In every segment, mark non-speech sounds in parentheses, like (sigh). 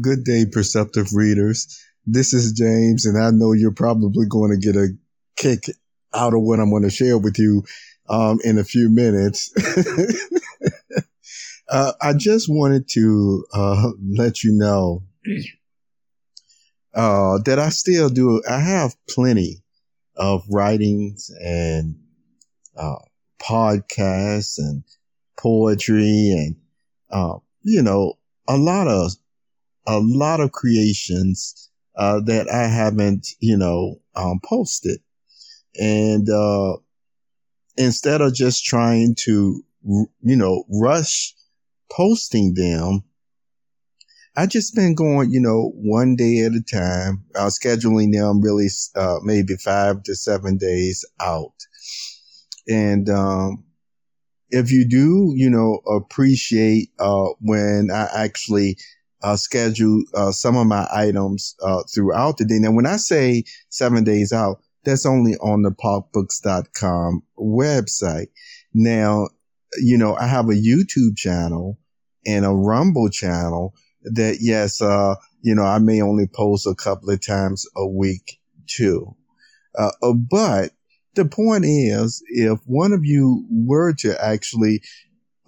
Good day, perceptive readers. This is James, and I know you're probably going to get a kick out of what I'm going to share with you um, in a few minutes. (laughs) uh, I just wanted to uh, let you know uh, that I still do. I have plenty of writings and uh, podcasts and poetry and uh, you know a lot of a lot of creations uh, that I haven't, you know, um, posted. And uh, instead of just trying to, you know, rush posting them, I just been going, you know, one day at a time, uh, scheduling them really uh, maybe five to seven days out. And um, if you do, you know, appreciate uh, when I actually uh, schedule uh, some of my items uh, throughout the day. Now, when I say seven days out, that's only on the popbooks.com website. Now, you know, I have a YouTube channel and a Rumble channel that, yes, uh, you know, I may only post a couple of times a week too. Uh, uh but the point is, if one of you were to actually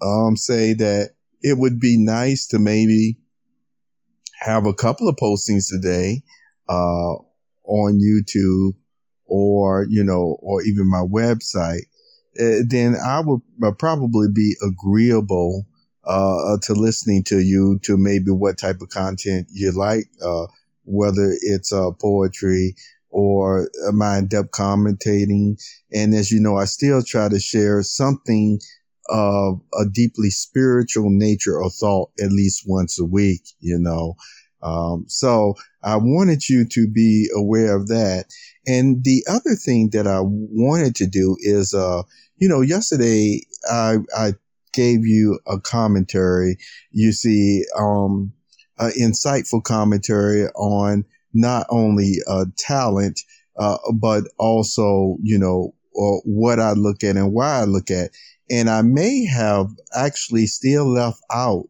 um, say that it would be nice to maybe have a couple of postings today uh, on YouTube or, you know, or even my website, uh, then I would uh, probably be agreeable uh, to listening to you to maybe what type of content you like, uh, whether it's uh, poetry or my in-depth commentating. And as you know, I still try to share something of a deeply spiritual nature or thought at least once a week, you know. Um, so I wanted you to be aware of that. And the other thing that I wanted to do is, uh, you know, yesterday I, I gave you a commentary, you see, um, an insightful commentary on not only, uh, talent, uh, but also, you know, or what I look at and why I look at. And I may have actually still left out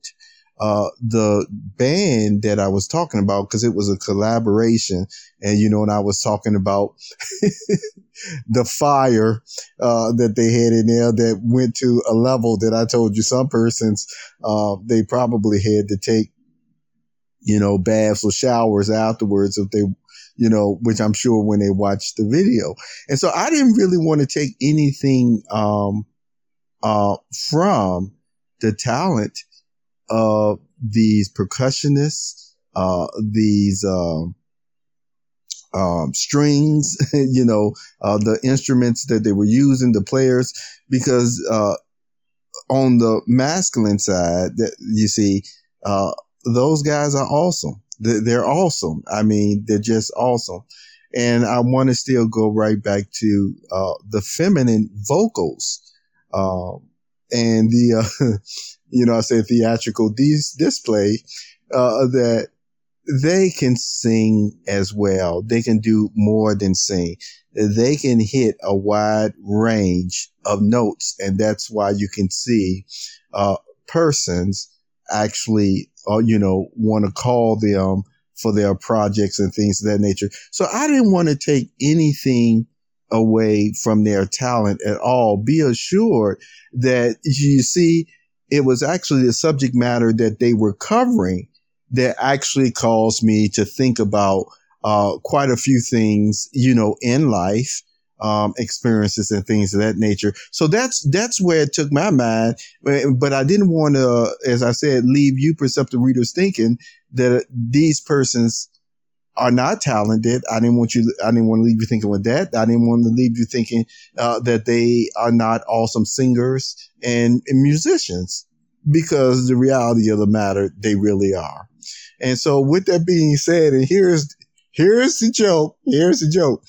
uh, the band that I was talking about because it was a collaboration. And, you know, and I was talking about (laughs) the fire, uh, that they had in there that went to a level that I told you some persons, uh, they probably had to take, you know, baths or showers afterwards if they, you know, which I'm sure when they watched the video. And so I didn't really want to take anything, um, uh, from the talent of these percussionists, uh, these, um, um, strings, (laughs) you know, uh, the instruments that they were using, the players, because, uh, on the masculine side that you see, uh, those guys are awesome. They're, awesome. I mean, they're just awesome. And I want to still go right back to, uh, the feminine vocals. Um, and the, uh, (laughs) you know, I say theatrical display, uh, that they can sing as well. They can do more than sing. They can hit a wide range of notes. And that's why you can see, uh, persons actually, uh, you know, want to call them for their projects and things of that nature. So I didn't want to take anything away from their talent at all. Be assured that you see, it was actually the subject matter that they were covering that actually caused me to think about uh, quite a few things, you know, in life, um, experiences and things of that nature. So that's that's where it took my mind. But I didn't want to, as I said, leave you perceptive readers thinking that these persons are not talented. I didn't want you, I didn't want to leave you thinking with that. I didn't want to leave you thinking, uh, that they are not awesome singers and, and, musicians because the reality of the matter, they really are. And so with that being said, and here's, here's the joke. Here's the joke.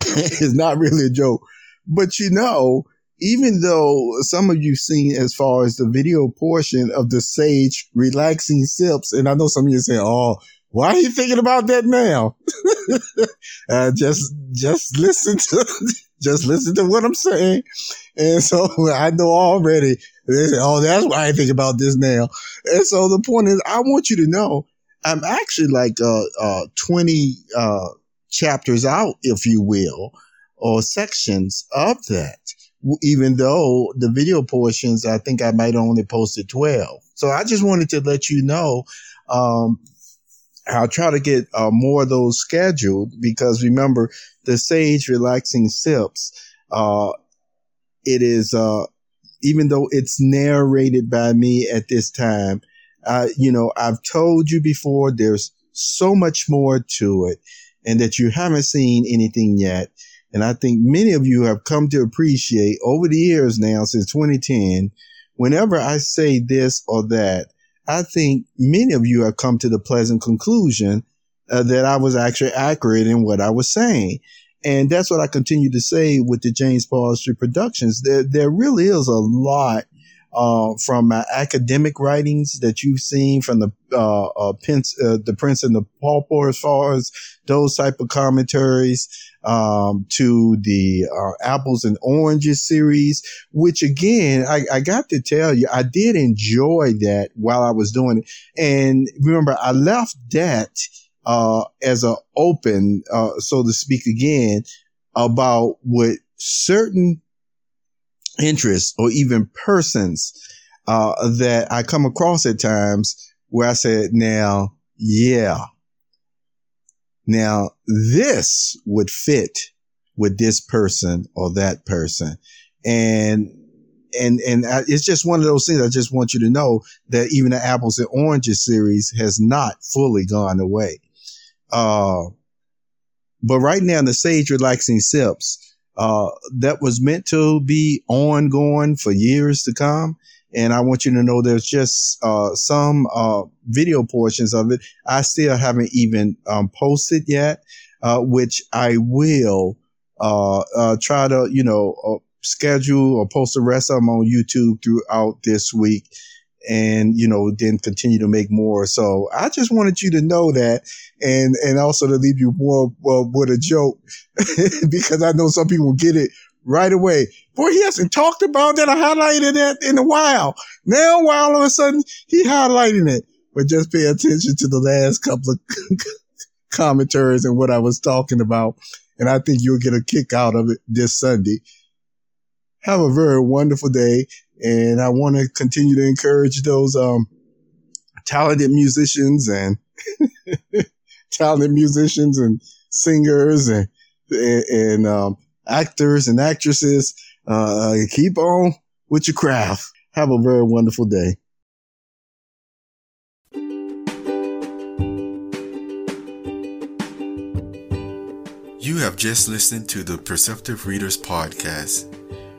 (laughs) it's not really a joke, but you know, even though some of you seen as far as the video portion of the sage relaxing sips, and I know some of you say, "Oh, why are you thinking about that now? (laughs) uh, just, just listen to, (laughs) just listen to what I'm saying. And so I know already, say, oh, that's why I think about this now. And so the point is, I want you to know, I'm actually like uh, uh, 20 uh, chapters out, if you will, or sections of that. Even though the video portions, I think I might only posted 12. So I just wanted to let you know, um, I'll try to get uh, more of those scheduled because remember the Sage Relaxing Sips, uh, it is, uh, even though it's narrated by me at this time, uh, you know, I've told you before, there's so much more to it and that you haven't seen anything yet. And I think many of you have come to appreciate over the years now since 2010, whenever I say this or that, I think many of you have come to the pleasant conclusion uh, that I was actually accurate in what I was saying. And that's what I continue to say with the James PoeArtistry Productions. There, there really is a lot uh, from my academic writings that you've seen from the uh, uh, uh, the Prince and the Pauper, as far as those type of commentaries, um, to the uh, Apples and Oranges series, which again, I, I got to tell you, I did enjoy that while I was doing it. And remember, I left that uh, as a open, so to speak, again about what certain interests or even persons uh, that I come across at times where I said, now, yeah, now this would fit with this person or that person. And, and, and I, it's just one of those things. I just want you to know that even the apples and oranges series has not fully gone away. Uh, but right now, the sage relaxing sips, uh, that was meant to be ongoing for years to come. And I want you to know there's just uh, some uh, video portions of it I still haven't even um, posted yet, uh, which I will uh, uh, try to, you know, schedule or post the rest of them on YouTube throughout this week and you know then continue to make more. So i just wanted you to know that and and also to leave you more well, with a joke (laughs) because i know some people get it right away. Boy he hasn't talked about that i highlighted that in a while. Now while all of a sudden he highlighting it. But just pay attention to the last couple of (laughs) commentaries and what i was talking about and i think you'll get a kick out of it this sunday have a very wonderful day and I want to continue to encourage those um, talented musicians and (laughs) talented musicians and singers and and, um, actors and actresses. Uh, keep on with your craft. Have a very wonderful day. You have just listened to the Perceptive Readers Podcast.